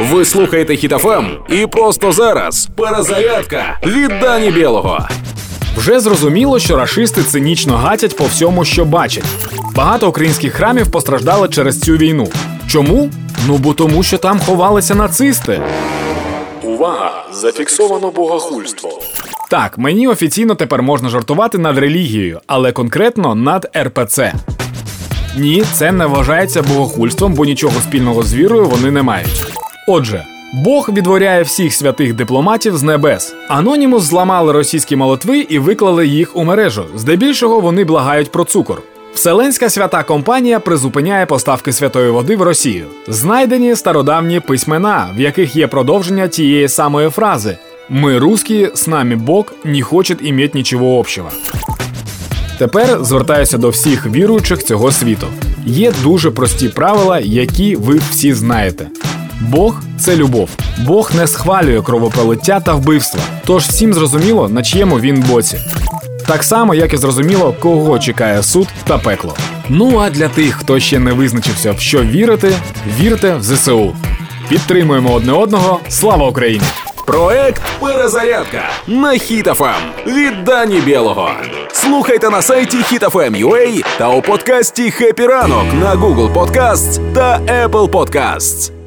Ви слухаєте Хітофем і просто зараз перезарядка від Дані Білого. Вже зрозуміло, що рашисти цинічно гатять по всьому, що бачать. Багато українських храмів постраждали через цю війну. Чому? Ну бо тому, що там ховалися нацисти. Увага! Зафіксовано богохульство. Так, мені офіційно тепер можна жартувати над релігією, але конкретно над РПЦ. Ні, це не вважається богохульством, бо нічого спільного з вірою вони не мають. Отже, Бог відворяє всіх святих дипломатів з небес. Анонімус зламали російські молитви і виклали їх у мережу. Здебільшого вони благають про цукор. Вселенська свята компанія призупиняє поставки святої води в Росію. Знайдені стародавні письмена, в яких є продовження тієї самої фрази: Ми русські, з нами Бог не хоче іметь нічого общого. Тепер звертаюся до всіх віруючих цього світу. Є дуже прості правила, які ви всі знаєте. Бог це любов. Бог не схвалює кровопролиття та вбивства. Тож всім зрозуміло, на чиєму він боці. Так само, як і зрозуміло, кого чекає суд та пекло. Ну а для тих, хто ще не визначився, в що вірити, вірте в ЗСУ. Підтримуємо одне одного. Слава Україні! Проект Перезарядка на Хітофем від Дані Білого. Слухайте на сайті HitFM.ua та у подкасті «Хеппі ранок» на Google Podcasts та Apple Podcasts.